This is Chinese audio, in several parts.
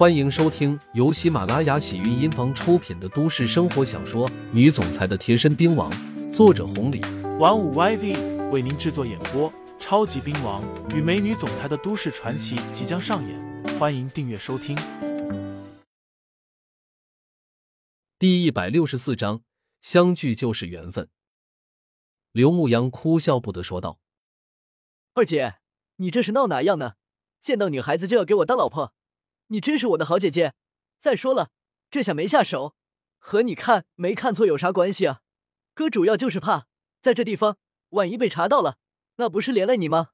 欢迎收听由喜马拉雅喜韵音房出品的都市生活小说《女总裁的贴身兵王》，作者红礼，玩五 YV 为您制作演播。超级兵王与美女总裁的都市传奇即将上演，欢迎订阅收听。第一百六十四章，相聚就是缘分。刘牧阳哭笑不得说道：“二姐，你这是闹哪样呢？见到女孩子就要给我当老婆，你真是我的好姐姐。再说了，这下没下手，和你看没看错有啥关系啊？哥主要就是怕在这地方，万一被查到了。”那不是连累你吗？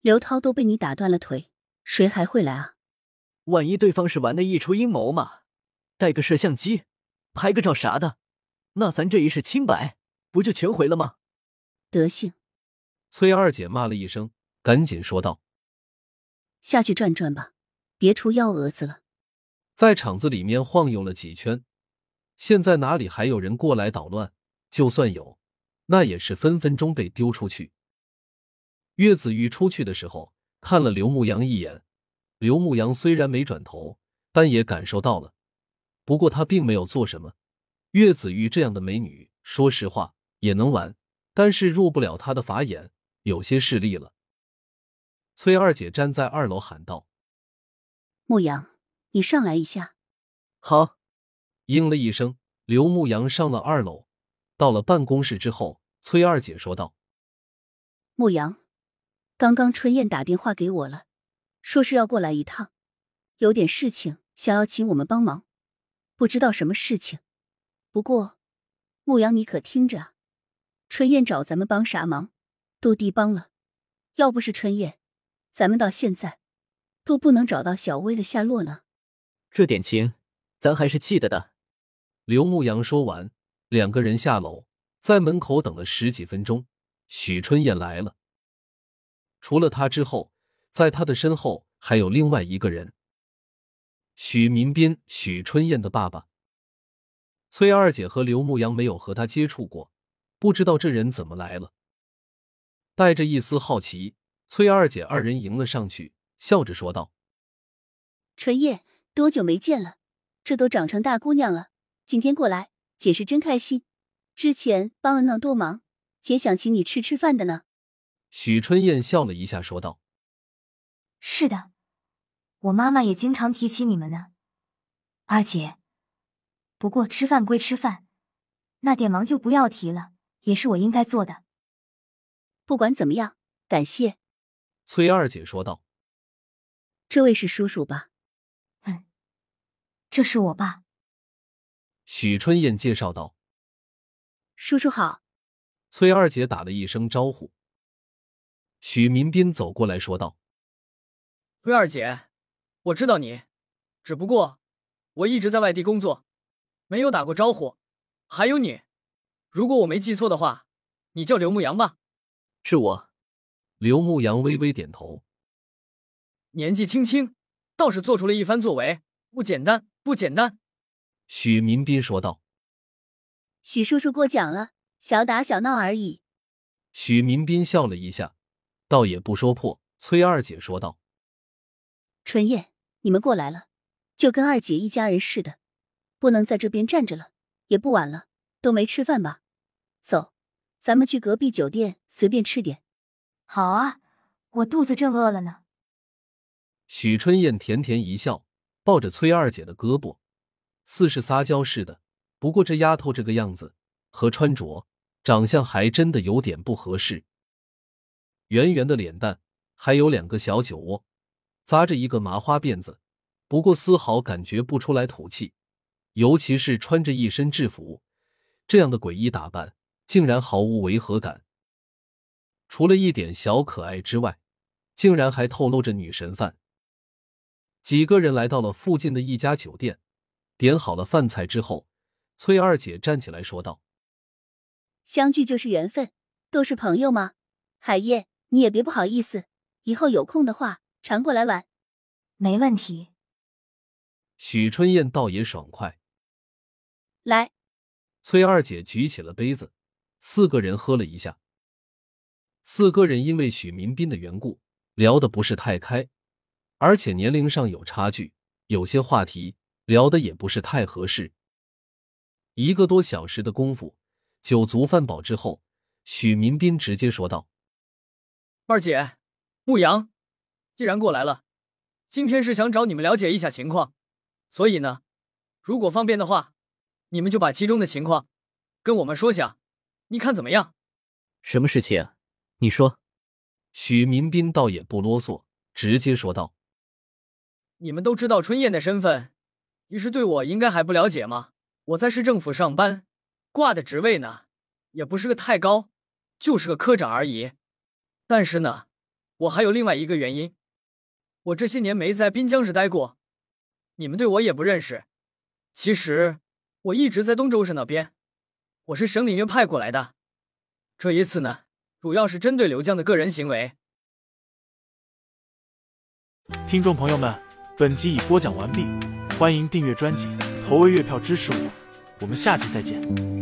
刘涛都被你打断了腿，谁还会来啊？万一对方是玩的一出阴谋嘛，带个摄像机拍个照啥的，那咱这一世清白不就全毁了吗？德性！崔二姐骂了一声，赶紧说道：“下去转转吧，别出幺蛾子了。”在场子里面晃悠了几圈，现在哪里还有人过来捣乱？就算有，那也是分分钟被丢出去。岳子玉出去的时候看了刘牧阳一眼，刘牧阳虽然没转头，但也感受到了。不过他并没有做什么。岳子玉这样的美女，说实话也能玩，但是入不了他的法眼，有些势利了。崔二姐站在二楼喊道：“牧阳，你上来一下。”好，应了一声。刘牧阳上了二楼，到了办公室之后，崔二姐说道：“牧阳。”刚刚春燕打电话给我了，说是要过来一趟，有点事情想要请我们帮忙，不知道什么事情。不过，牧阳你可听着，春燕找咱们帮啥忙，都低帮了。要不是春燕，咱们到现在都不能找到小薇的下落呢。这点情，咱还是记得的。刘牧阳说完，两个人下楼，在门口等了十几分钟，许春燕来了。除了他之后，在他的身后还有另外一个人，许民斌，许春燕的爸爸。崔二姐和刘牧阳没有和他接触过，不知道这人怎么来了。带着一丝好奇，崔二姐二人迎了上去，笑着说道：“春燕，多久没见了？这都长成大姑娘了，今天过来，姐是真开心。之前帮了那么多忙，姐想请你吃吃饭的呢。”许春燕笑了一下，说道：“是的，我妈妈也经常提起你们呢，二姐。不过吃饭归吃饭，那点忙就不要提了，也是我应该做的。不管怎么样，感谢。”崔二姐说道：“这位是叔叔吧？”“嗯，这是我爸。”许春燕介绍道：“叔叔好。”崔二姐打了一声招呼。许民斌走过来说道：“崔二姐，我知道你，只不过我一直在外地工作，没有打过招呼。还有你，如果我没记错的话，你叫刘牧阳吧？是我。”刘牧阳微微点头。年纪轻轻，倒是做出了一番作为，不简单，不简单。”许民斌说道。“许叔叔过奖了，小打小闹而已。”许民斌笑了一下。倒也不说破，崔二姐说道：“春燕，你们过来了，就跟二姐一家人似的，不能在这边站着了。也不晚了，都没吃饭吧？走，咱们去隔壁酒店随便吃点。”“好啊，我肚子正饿了呢。”许春燕甜甜一笑，抱着崔二姐的胳膊，似是撒娇似的。不过这丫头这个样子和穿着、长相还真的有点不合适。圆圆的脸蛋，还有两个小酒窝，扎着一个麻花辫子，不过丝毫感觉不出来土气。尤其是穿着一身制服，这样的诡异打扮，竟然毫无违和感。除了一点小可爱之外，竟然还透露着女神范。几个人来到了附近的一家酒店，点好了饭菜之后，崔二姐站起来说道：“相聚就是缘分，都是朋友嘛？海燕。”你也别不好意思，以后有空的话常过来玩，没问题。许春燕倒也爽快，来，崔二姐举起了杯子，四个人喝了一下。四个人因为许民斌的缘故聊得不是太开，而且年龄上有差距，有些话题聊的也不是太合适。一个多小时的功夫，酒足饭饱之后，许民斌直接说道：“二姐，牧阳，既然过来了，今天是想找你们了解一下情况，所以呢，如果方便的话，你们就把其中的情况跟我们说下，你看怎么样？”什么事情？你说。许民斌倒也不啰嗦，直接说道：“你们都知道春燕的身份，你是对我应该还不了解吗？”我在市政府上班，挂的职位呢，也不是个太高，就是个科长而已。但是呢，我还有另外一个原因，我这些年没在滨江市待过，你们对我也不认识。其实我一直在东州市那边，我是省里院派过来的。这一次呢，主要是针对刘江的个人行为。听众朋友们，本集已播讲完毕，欢迎订阅专辑。投喂月票支持我，我们下期再见。